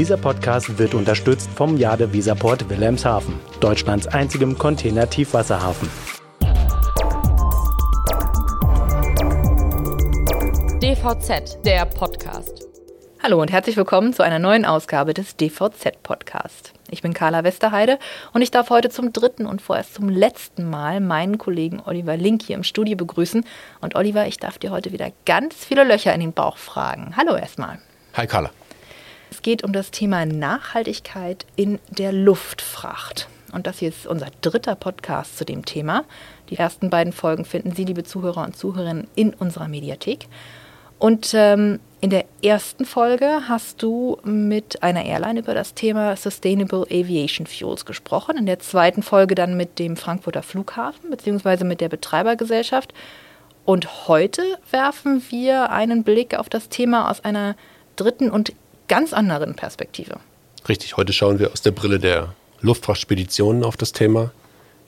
Dieser Podcast wird unterstützt vom Jade Visaport Wilhelmshaven, Deutschlands einzigem Container-Tiefwasserhafen. DVZ, der Podcast. Hallo und herzlich willkommen zu einer neuen Ausgabe des DVZ Podcast. Ich bin Carla Westerheide und ich darf heute zum dritten und vorerst zum letzten Mal meinen Kollegen Oliver Link hier im Studio begrüßen. Und Oliver, ich darf dir heute wieder ganz viele Löcher in den Bauch fragen. Hallo erstmal. Hi Carla. Es geht um das Thema Nachhaltigkeit in der Luftfracht. Und das hier ist unser dritter Podcast zu dem Thema. Die ersten beiden Folgen finden Sie, liebe Zuhörer und Zuhörerinnen, in unserer Mediathek. Und ähm, in der ersten Folge hast du mit einer Airline über das Thema Sustainable Aviation Fuels gesprochen. In der zweiten Folge dann mit dem Frankfurter Flughafen bzw. mit der Betreibergesellschaft. Und heute werfen wir einen Blick auf das Thema aus einer dritten und ganz anderen Perspektive. Richtig, heute schauen wir aus der Brille der Luftfrachtspeditionen auf das Thema.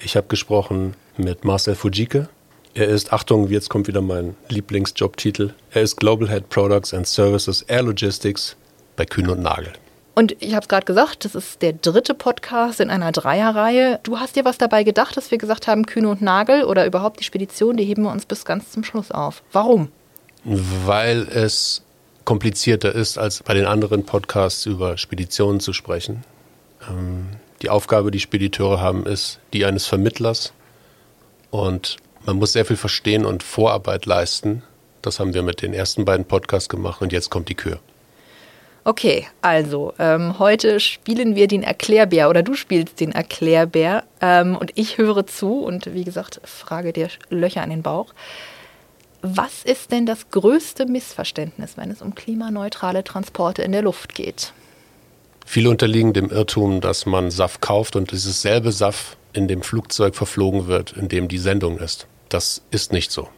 Ich habe gesprochen mit Marcel Fujike, er ist, Achtung, jetzt kommt wieder mein Lieblingsjobtitel. Er ist Global Head Products and Services Air Logistics bei Kühn und Nagel. Und ich habe es gerade gesagt, das ist der dritte Podcast in einer Dreierreihe. Du hast dir was dabei gedacht, dass wir gesagt haben, Kühne und Nagel oder überhaupt die Spedition, die heben wir uns bis ganz zum Schluss auf. Warum? Weil es komplizierter ist, als bei den anderen Podcasts über Speditionen zu sprechen. Ähm, die Aufgabe, die Spediteure haben, ist die eines Vermittlers. Und man muss sehr viel verstehen und Vorarbeit leisten. Das haben wir mit den ersten beiden Podcasts gemacht und jetzt kommt die Kür. Okay, also ähm, heute spielen wir den Erklärbär oder du spielst den Erklärbär ähm, und ich höre zu und wie gesagt, frage dir Löcher an den Bauch. Was ist denn das größte Missverständnis, wenn es um klimaneutrale Transporte in der Luft geht? Viele unterliegen dem Irrtum, dass man SAF kauft und dieses selbe SAF in dem Flugzeug verflogen wird, in dem die Sendung ist. Das ist nicht so.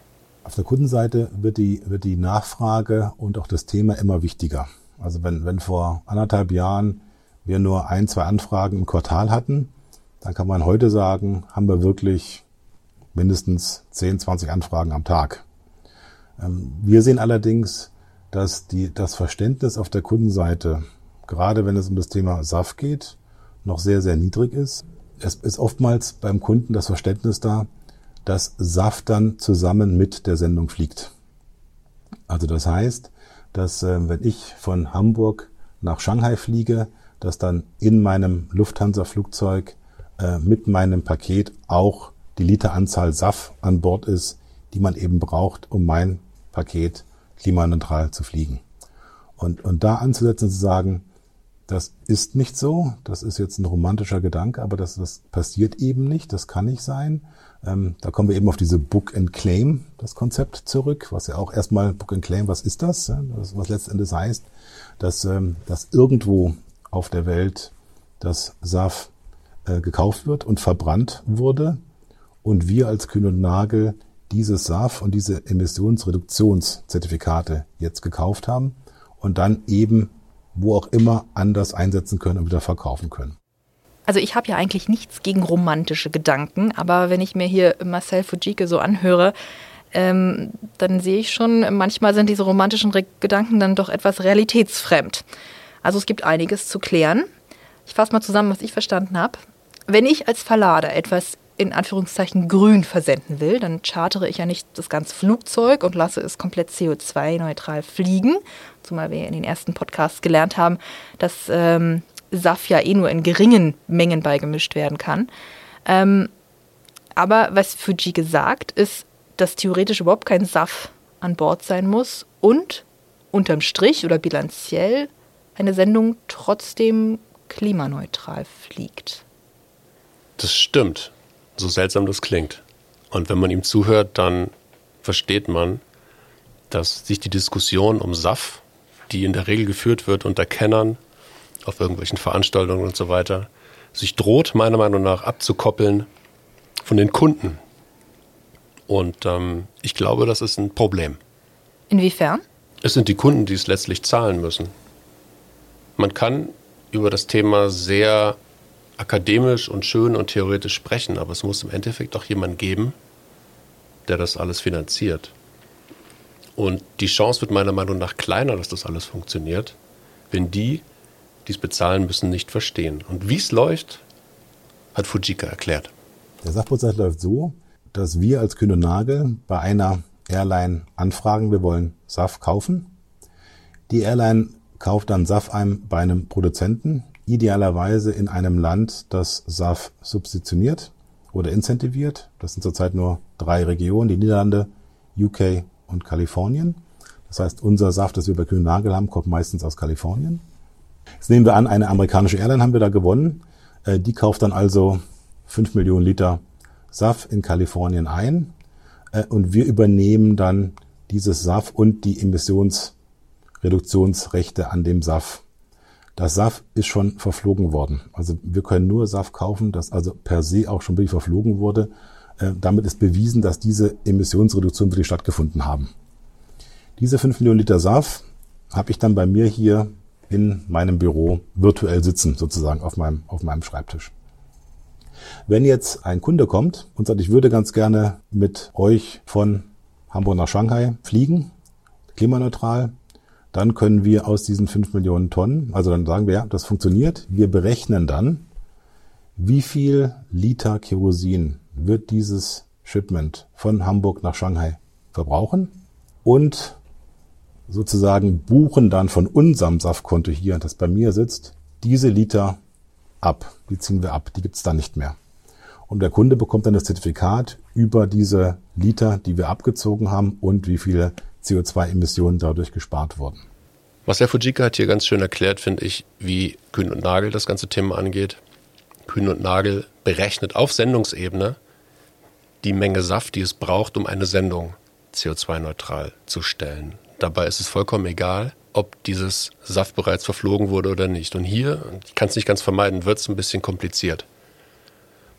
Auf der Kundenseite wird die, wird die Nachfrage und auch das Thema immer wichtiger. Also wenn, wenn vor anderthalb Jahren wir nur ein, zwei Anfragen im Quartal hatten, dann kann man heute sagen, haben wir wirklich mindestens 10, 20 Anfragen am Tag. Ähm, wir sehen allerdings, dass die, das Verständnis auf der Kundenseite, gerade wenn es um das Thema SAF geht, noch sehr, sehr niedrig ist. Es ist oftmals beim Kunden das Verständnis da, dass SAF dann zusammen mit der Sendung fliegt. Also das heißt, dass äh, wenn ich von Hamburg nach Shanghai fliege, dass dann in meinem Lufthansa-Flugzeug äh, mit meinem Paket auch die Literanzahl SAF an Bord ist, die man eben braucht, um mein Paket klimaneutral zu fliegen. Und, und da anzusetzen zu sagen, das ist nicht so, das ist jetzt ein romantischer Gedanke, aber das, das passiert eben nicht, das kann nicht sein. Ähm, da kommen wir eben auf diese Book and Claim, das Konzept zurück, was ja auch erstmal Book and Claim, was ist das? das was letztendlich heißt, dass, ähm, dass irgendwo auf der Welt das SAF äh, gekauft wird und verbrannt wurde und wir als Kühn und Nagel dieses SAF und diese Emissionsreduktionszertifikate jetzt gekauft haben und dann eben wo auch immer anders einsetzen können und wieder verkaufen können. Also ich habe ja eigentlich nichts gegen romantische Gedanken, aber wenn ich mir hier Marcel Fujike so anhöre, ähm, dann sehe ich schon, manchmal sind diese romantischen Gedanken dann doch etwas realitätsfremd. Also es gibt einiges zu klären. Ich fasse mal zusammen, was ich verstanden habe. Wenn ich als Verlader etwas in Anführungszeichen grün versenden will, dann chartere ich ja nicht das ganze Flugzeug und lasse es komplett CO2-neutral fliegen. Zumal wir in den ersten Podcasts gelernt haben, dass ähm, SAF ja eh nur in geringen Mengen beigemischt werden kann. Ähm, aber was Fuji gesagt, ist, dass theoretisch überhaupt kein SAF an Bord sein muss und unterm Strich oder bilanziell eine Sendung trotzdem klimaneutral fliegt. Das stimmt, so seltsam das klingt. Und wenn man ihm zuhört, dann versteht man, dass sich die Diskussion um SAF, die in der Regel geführt wird unter Kennern, auf irgendwelchen Veranstaltungen und so weiter, sich droht, meiner Meinung nach, abzukoppeln von den Kunden. Und ähm, ich glaube, das ist ein Problem. Inwiefern? Es sind die Kunden, die es letztlich zahlen müssen. Man kann über das Thema sehr akademisch und schön und theoretisch sprechen, aber es muss im Endeffekt auch jemanden geben, der das alles finanziert. Und die Chance wird meiner Meinung nach kleiner, dass das alles funktioniert, wenn die die es bezahlen müssen, nicht verstehen. Und wie es läuft, hat Fujika erklärt. Der Sachprozess läuft so, dass wir als Kühn und Nagel bei einer Airline anfragen, wir wollen SAF kaufen. Die Airline kauft dann SAF ein bei einem Produzenten, idealerweise in einem Land, das SAF substitutioniert oder incentiviert. Das sind zurzeit nur drei Regionen, die Niederlande, UK und Kalifornien. Das heißt, unser Saft, das wir bei Kühn Nagel haben, kommt meistens aus Kalifornien. Jetzt nehmen wir an, eine amerikanische Airline haben wir da gewonnen. Äh, die kauft dann also fünf Millionen Liter SAF in Kalifornien ein. Äh, und wir übernehmen dann dieses SAF und die Emissionsreduktionsrechte an dem SAF. Das SAF ist schon verflogen worden. Also wir können nur SAF kaufen, das also per se auch schon wirklich verflogen wurde. Äh, damit ist bewiesen, dass diese Emissionsreduktionen wirklich stattgefunden haben. Diese 5 Millionen Liter SAF habe ich dann bei mir hier in meinem Büro virtuell sitzen, sozusagen auf meinem, auf meinem Schreibtisch. Wenn jetzt ein Kunde kommt und sagt, ich würde ganz gerne mit euch von Hamburg nach Shanghai fliegen, klimaneutral, dann können wir aus diesen 5 Millionen Tonnen, also dann sagen wir, ja, das funktioniert. Wir berechnen dann, wie viel Liter Kerosin wird dieses Shipment von Hamburg nach Shanghai verbrauchen und sozusagen buchen dann von unserem Saftkonto hier, das bei mir sitzt, diese Liter ab. Die ziehen wir ab, die gibt's dann nicht mehr. Und der Kunde bekommt dann das Zertifikat über diese Liter, die wir abgezogen haben und wie viele CO2-Emissionen dadurch gespart wurden. Marcel Fujika hat hier ganz schön erklärt, finde ich, wie Kühn und Nagel das ganze Thema angeht. Kühn und Nagel berechnet auf Sendungsebene die Menge Saft, die es braucht, um eine Sendung CO2-neutral zu stellen. Dabei ist es vollkommen egal, ob dieses Saft bereits verflogen wurde oder nicht. Und hier, ich kann es nicht ganz vermeiden, wird es ein bisschen kompliziert.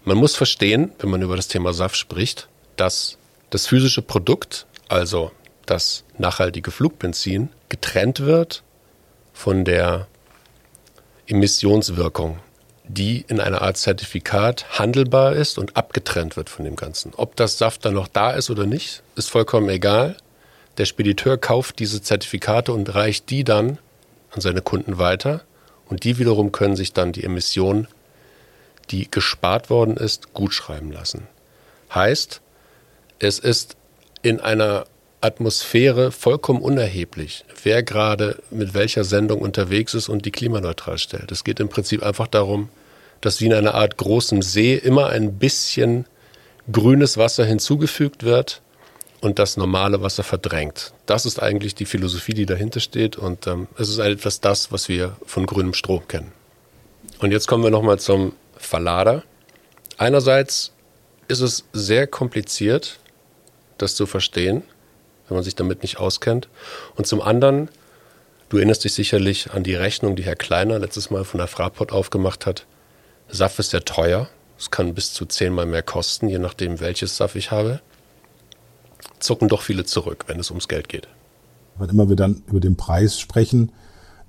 Man muss verstehen, wenn man über das Thema Saft spricht, dass das physische Produkt, also das nachhaltige Flugbenzin, getrennt wird von der Emissionswirkung, die in einer Art Zertifikat handelbar ist und abgetrennt wird von dem Ganzen. Ob das Saft dann noch da ist oder nicht, ist vollkommen egal. Der Spediteur kauft diese Zertifikate und reicht die dann an seine Kunden weiter. Und die wiederum können sich dann die Emissionen, die gespart worden ist, gutschreiben lassen. Heißt, es ist in einer Atmosphäre vollkommen unerheblich, wer gerade mit welcher Sendung unterwegs ist und die klimaneutral stellt. Es geht im Prinzip einfach darum, dass wie in einer Art großem See immer ein bisschen grünes Wasser hinzugefügt wird und das normale Wasser verdrängt. Das ist eigentlich die Philosophie, die dahinter steht und ähm, es ist etwas das, was wir von grünem Strom kennen. Und jetzt kommen wir nochmal zum Verlader. Einerseits ist es sehr kompliziert, das zu verstehen, wenn man sich damit nicht auskennt. Und zum anderen, du erinnerst dich sicherlich an die Rechnung, die Herr Kleiner letztes Mal von der Fraport aufgemacht hat. SAF ist sehr teuer. Es kann bis zu zehnmal mehr kosten, je nachdem, welches SAF ich habe zucken doch viele zurück, wenn es ums Geld geht. Wenn immer wir dann über den Preis sprechen,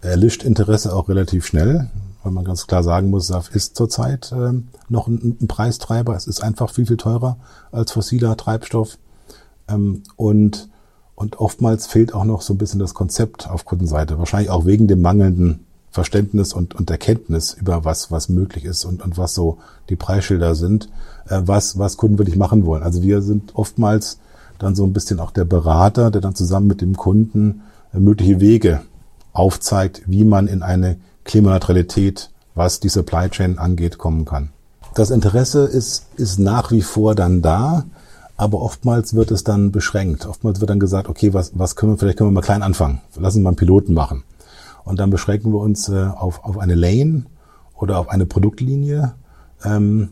erlischt Interesse auch relativ schnell, weil man ganz klar sagen muss, SAF ist zurzeit äh, noch ein, ein, Preistreiber. Es ist einfach viel, viel teurer als fossiler Treibstoff. Ähm, und, und oftmals fehlt auch noch so ein bisschen das Konzept auf Kundenseite. Wahrscheinlich auch wegen dem mangelnden Verständnis und, und Erkenntnis über was, was möglich ist und, und was so die Preisschilder sind, äh, was, was Kunden wirklich machen wollen. Also wir sind oftmals dann so ein bisschen auch der Berater, der dann zusammen mit dem Kunden äh, mögliche Wege aufzeigt, wie man in eine Klimaneutralität, was die Supply Chain angeht, kommen kann. Das Interesse ist, ist nach wie vor dann da, aber oftmals wird es dann beschränkt. Oftmals wird dann gesagt, okay, was, was können wir, vielleicht können wir mal klein anfangen. Lassen wir mal einen Piloten machen. Und dann beschränken wir uns äh, auf, auf eine Lane oder auf eine Produktlinie. Ähm,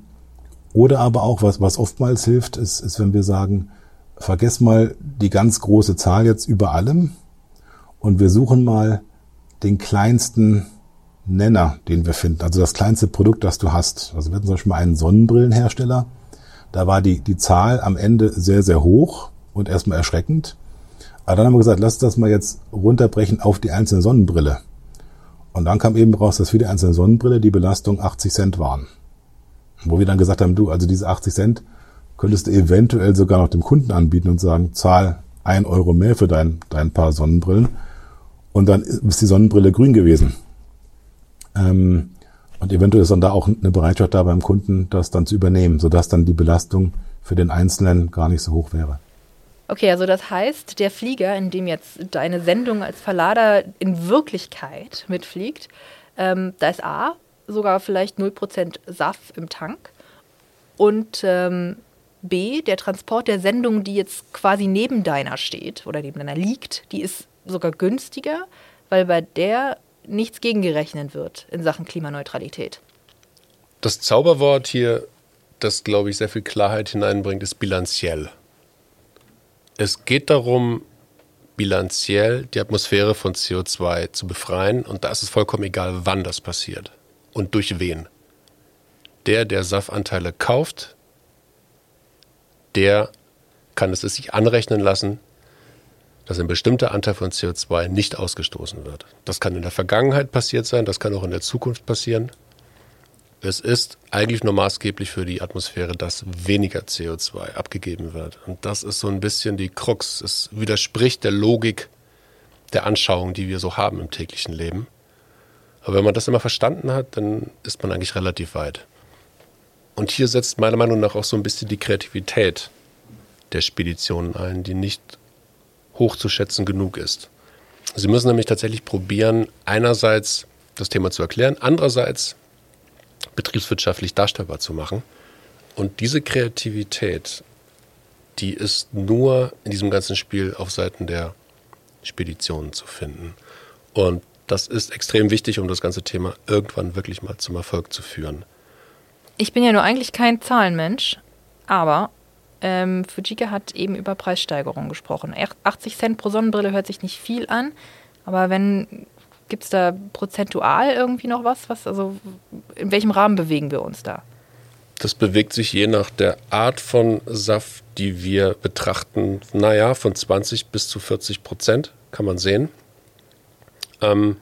oder aber auch, was, was oftmals hilft, ist, ist, wenn wir sagen, vergess mal die ganz große Zahl jetzt über allem und wir suchen mal den kleinsten Nenner, den wir finden. Also das kleinste Produkt, das du hast. Also wir hatten zum Beispiel mal einen Sonnenbrillenhersteller. Da war die, die Zahl am Ende sehr, sehr hoch und erstmal erschreckend. Aber dann haben wir gesagt, lass das mal jetzt runterbrechen auf die einzelne Sonnenbrille. Und dann kam eben raus, dass für die einzelne Sonnenbrille die Belastung 80 Cent waren. Wo wir dann gesagt haben, du, also diese 80 Cent, könntest du eventuell sogar noch dem Kunden anbieten und sagen, zahl ein Euro mehr für dein, dein Paar Sonnenbrillen und dann ist die Sonnenbrille grün gewesen. Äh, Ähm, und eventuell ist dann da auch eine Bereitschaft da beim Kunden, das dann zu übernehmen, sodass dann die Belastung für den Einzelnen gar nicht so hoch wäre. Okay, also das heißt, der Flieger, in dem jetzt deine Sendung als Verlader in Wirklichkeit mitfliegt, ähm, da ist A, sogar vielleicht 0% SAF im Tank und ähm, B, der Transport der Sendung, die jetzt quasi neben deiner steht oder neben deiner liegt, die ist sogar günstiger, weil bei der nichts gegengerechnet wird in Sachen Klimaneutralität. Das Zauberwort hier, das glaube ich sehr viel Klarheit hineinbringt, ist bilanziell. Es geht darum, bilanziell die Atmosphäre von CO2 zu befreien und da ist es vollkommen egal, wann das passiert und durch wen. Der, der SAF-Anteile kauft, der kann es sich anrechnen lassen, dass ein bestimmter Anteil von CO2 nicht ausgestoßen wird. Das kann in der Vergangenheit passiert sein, das kann auch in der Zukunft passieren. Es ist eigentlich nur maßgeblich für die Atmosphäre, dass weniger CO2 abgegeben wird. Und das ist so ein bisschen die Krux. Es widerspricht der Logik der Anschauung, die wir so haben im täglichen Leben. Aber wenn man das immer verstanden hat, dann ist man eigentlich relativ weit. Und hier setzt meiner Meinung nach auch so ein bisschen die Kreativität der Speditionen ein, die nicht hochzuschätzen genug ist. Sie müssen nämlich tatsächlich probieren, einerseits das Thema zu erklären, andererseits betriebswirtschaftlich darstellbar zu machen. Und diese Kreativität, die ist nur in diesem ganzen Spiel auf Seiten der Speditionen zu finden. Und das ist extrem wichtig, um das ganze Thema irgendwann wirklich mal zum Erfolg zu führen. Ich bin ja nur eigentlich kein Zahlenmensch, aber ähm, Fujika hat eben über Preissteigerungen gesprochen. 80 Cent pro Sonnenbrille hört sich nicht viel an, aber wenn gibt es da prozentual irgendwie noch was, was? Also in welchem Rahmen bewegen wir uns da? Das bewegt sich je nach der Art von Saft, die wir betrachten, naja, von 20 bis zu 40 Prozent, kann man sehen. Ähm,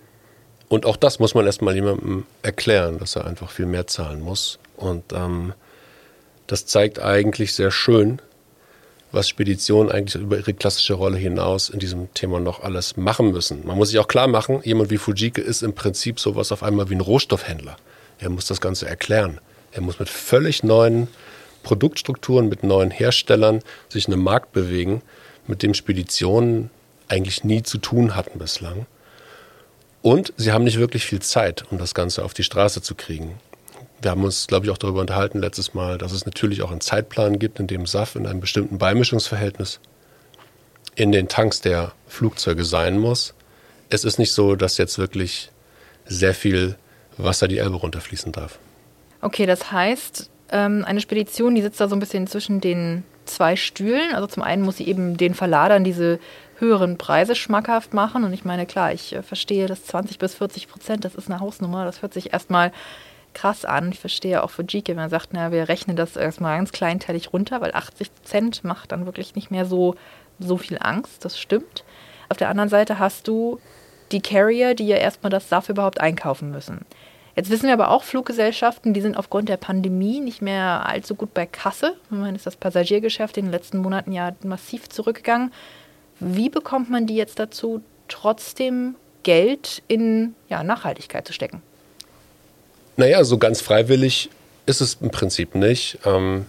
und auch das muss man erstmal jemandem erklären, dass er einfach viel mehr zahlen muss. Und ähm, das zeigt eigentlich sehr schön, was Speditionen eigentlich über ihre klassische Rolle hinaus in diesem Thema noch alles machen müssen. Man muss sich auch klar machen, jemand wie Fujike ist im Prinzip sowas auf einmal wie ein Rohstoffhändler. Er muss das Ganze erklären. Er muss mit völlig neuen Produktstrukturen, mit neuen Herstellern sich in einem Markt bewegen, mit dem Speditionen eigentlich nie zu tun hatten bislang. Und sie haben nicht wirklich viel Zeit, um das Ganze auf die Straße zu kriegen. Wir haben uns, glaube ich, auch darüber unterhalten letztes Mal, dass es natürlich auch einen Zeitplan gibt, in dem SAF in einem bestimmten Beimischungsverhältnis in den Tanks der Flugzeuge sein muss. Es ist nicht so, dass jetzt wirklich sehr viel Wasser die Elbe runterfließen darf. Okay, das heißt, ähm, eine Spedition, die sitzt da so ein bisschen zwischen den zwei Stühlen. Also zum einen muss sie eben den Verladern diese höheren Preise schmackhaft machen. Und ich meine, klar, ich äh, verstehe, dass 20 bis 40 Prozent, das ist eine Hausnummer. Das hört sich erstmal krass an. Ich verstehe auch für GK, wenn man sagt, na, wir rechnen das erstmal ganz kleinteilig runter, weil 80 Cent macht dann wirklich nicht mehr so, so viel Angst. Das stimmt. Auf der anderen Seite hast du die Carrier, die ja erstmal das SAF überhaupt einkaufen müssen. Jetzt wissen wir aber auch, Fluggesellschaften, die sind aufgrund der Pandemie nicht mehr allzu gut bei Kasse. Meine, ist das Passagiergeschäft in den letzten Monaten ja massiv zurückgegangen. Wie bekommt man die jetzt dazu, trotzdem Geld in ja, Nachhaltigkeit zu stecken? Naja, so ganz freiwillig ist es im Prinzip nicht. Ähm,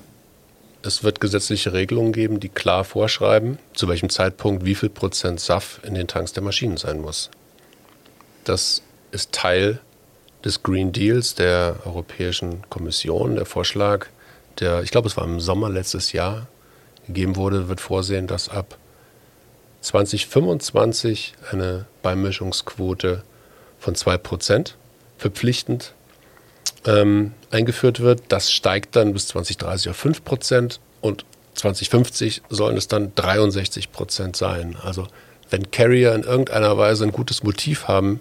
es wird gesetzliche Regelungen geben, die klar vorschreiben, zu welchem Zeitpunkt wie viel Prozent SAF in den Tanks der Maschinen sein muss. Das ist Teil des Green Deals der Europäischen Kommission. Der Vorschlag, der, ich glaube, es war im Sommer letztes Jahr gegeben wurde, wird vorsehen, dass ab 2025 eine Beimischungsquote von 2% verpflichtend ähm, eingeführt wird. Das steigt dann bis 2030 auf 5% und 2050 sollen es dann 63% sein. Also wenn Carrier in irgendeiner Weise ein gutes Motiv haben,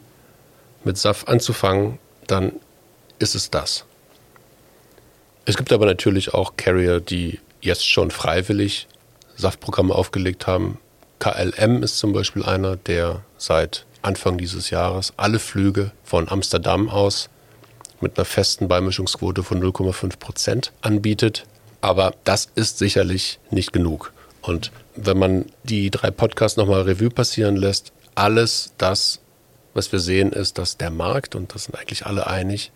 mit SAF anzufangen, dann ist es das. Es gibt aber natürlich auch Carrier, die jetzt schon freiwillig SAF-Programme aufgelegt haben, KLM ist zum Beispiel einer, der seit Anfang dieses Jahres alle Flüge von Amsterdam aus mit einer festen Beimischungsquote von 0,5 Prozent anbietet. Aber das ist sicherlich nicht genug. Und wenn man die drei Podcasts nochmal Revue passieren lässt, alles das was wir sehen, ist, dass der Markt, und das sind eigentlich alle einig,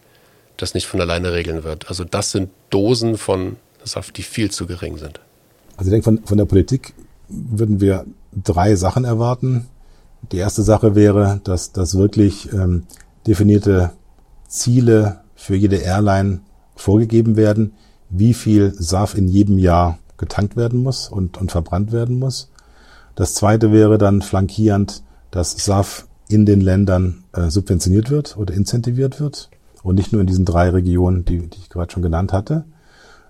das nicht von alleine regeln wird. Also das sind Dosen von Saft, die viel zu gering sind. Also ich denke, von, von der Politik würden wir drei Sachen erwarten. Die erste Sache wäre, dass, dass wirklich ähm, definierte Ziele für jede Airline vorgegeben werden, wie viel SAF in jedem Jahr getankt werden muss und, und verbrannt werden muss. Das zweite wäre dann flankierend, dass SAF in den Ländern äh, subventioniert wird oder incentiviert wird und nicht nur in diesen drei Regionen, die, die ich gerade schon genannt hatte.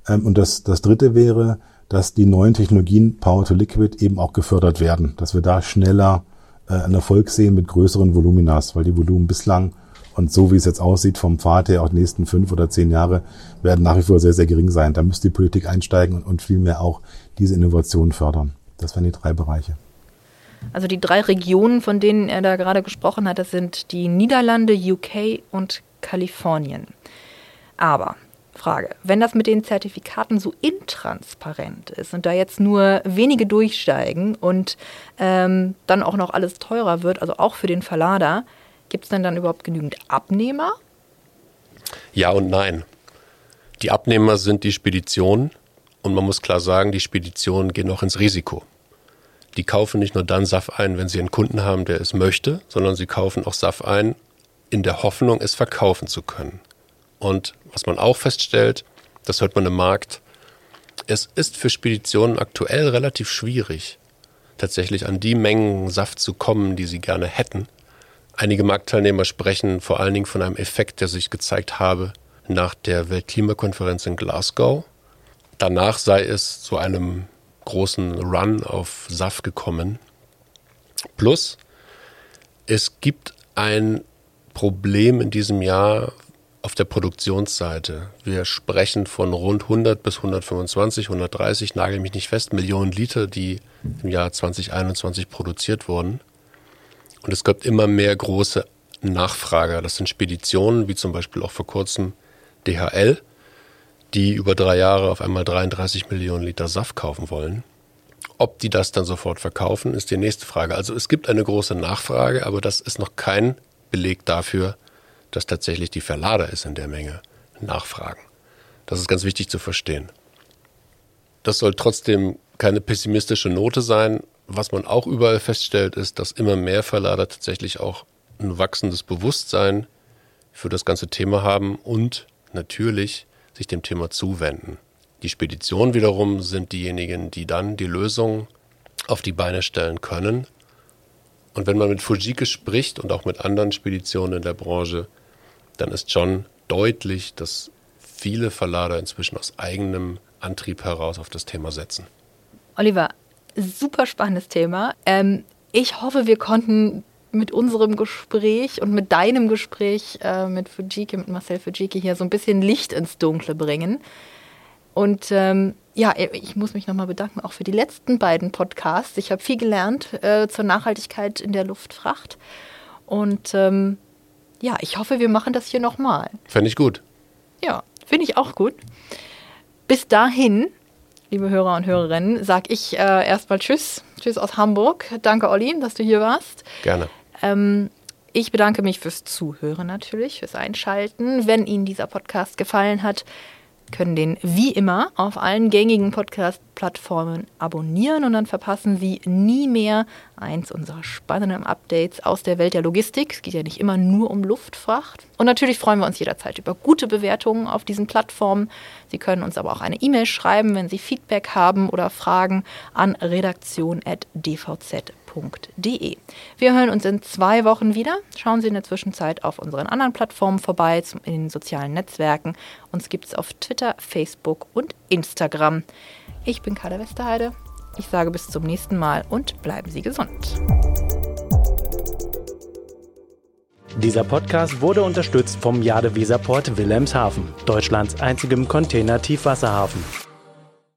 Ähm, und das, das dritte wäre, dass die neuen Technologien Power to Liquid eben auch gefördert werden, dass wir da schneller äh, einen Erfolg sehen mit größeren Voluminas, weil die Volumen bislang und so wie es jetzt aussieht vom Pfad her, auch die nächsten fünf oder zehn Jahre werden nach wie vor sehr, sehr gering sein. Da müsste die Politik einsteigen und, vielmehr auch diese Innovationen fördern. Das wären die drei Bereiche. Also die drei Regionen, von denen er da gerade gesprochen hat, das sind die Niederlande, UK und Kalifornien. Aber Frage, wenn das mit den Zertifikaten so intransparent ist und da jetzt nur wenige durchsteigen und ähm, dann auch noch alles teurer wird, also auch für den Verlader, gibt es denn dann überhaupt genügend Abnehmer? Ja und nein. Die Abnehmer sind die Speditionen und man muss klar sagen, die Speditionen gehen auch ins Risiko. Die kaufen nicht nur dann SAF ein, wenn sie einen Kunden haben, der es möchte, sondern sie kaufen auch SAF ein, in der Hoffnung, es verkaufen zu können. Und was man auch feststellt, das hört man im Markt, es ist für Speditionen aktuell relativ schwierig, tatsächlich an die Mengen Saft zu kommen, die sie gerne hätten. Einige Marktteilnehmer sprechen vor allen Dingen von einem Effekt, der sich gezeigt habe nach der Weltklimakonferenz in Glasgow. Danach sei es zu einem großen Run auf Saft gekommen. Plus, es gibt ein Problem in diesem Jahr auf der Produktionsseite. Wir sprechen von rund 100 bis 125, 130, nagel mich nicht fest, Millionen Liter, die im Jahr 2021 produziert wurden. Und es gibt immer mehr große Nachfrager. Das sind Speditionen, wie zum Beispiel auch vor kurzem DHL, die über drei Jahre auf einmal 33 Millionen Liter Saft kaufen wollen. Ob die das dann sofort verkaufen, ist die nächste Frage. Also es gibt eine große Nachfrage, aber das ist noch kein Beleg dafür, dass tatsächlich die Verlader es in der Menge nachfragen. Das ist ganz wichtig zu verstehen. Das soll trotzdem keine pessimistische Note sein. Was man auch überall feststellt, ist, dass immer mehr Verlader tatsächlich auch ein wachsendes Bewusstsein für das ganze Thema haben und natürlich sich dem Thema zuwenden. Die Speditionen wiederum sind diejenigen, die dann die Lösung auf die Beine stellen können und wenn man mit Fujike spricht und auch mit anderen Speditionen in der Branche, dann ist schon deutlich, dass viele Verlader inzwischen aus eigenem Antrieb heraus auf das Thema setzen. Oliver, super spannendes Thema. Ähm, ich hoffe, wir konnten mit unserem Gespräch und mit deinem Gespräch äh, mit Fujike, mit Marcel Fujike hier so ein bisschen Licht ins Dunkle bringen. Und ähm, ja, ich muss mich nochmal bedanken, auch für die letzten beiden Podcasts. Ich habe viel gelernt äh, zur Nachhaltigkeit in der Luftfracht. Und ähm, ja, ich hoffe, wir machen das hier nochmal. Fände ich gut. Ja, finde ich auch gut. Bis dahin, liebe Hörer und Hörerinnen, sage ich äh, erstmal Tschüss. Tschüss aus Hamburg. Danke, Olli, dass du hier warst. Gerne. Ähm, ich bedanke mich fürs Zuhören natürlich, fürs Einschalten. Wenn Ihnen dieser Podcast gefallen hat, können den wie immer auf allen gängigen Podcast-Plattformen abonnieren und dann verpassen Sie nie mehr eins unserer spannenden Updates aus der Welt der Logistik. Es geht ja nicht immer nur um Luftfracht. Und natürlich freuen wir uns jederzeit über gute Bewertungen auf diesen Plattformen. Sie können uns aber auch eine E-Mail schreiben, wenn Sie Feedback haben oder Fragen an redaktion.dvz.de www.ftf.de. Wir hören uns in zwei Wochen wieder. Schauen Sie in der Zwischenzeit auf unseren anderen Plattformen vorbei, in den sozialen Netzwerken. Uns gibt es auf Twitter, Facebook und Instagram. Ich bin Carla Westerheide. Ich sage bis zum nächsten Mal und bleiben Sie gesund. Dieser Podcast wurde unterstützt vom Jade Weserport Wilhelmshaven, Deutschlands einzigem Container-Tiefwasserhafen.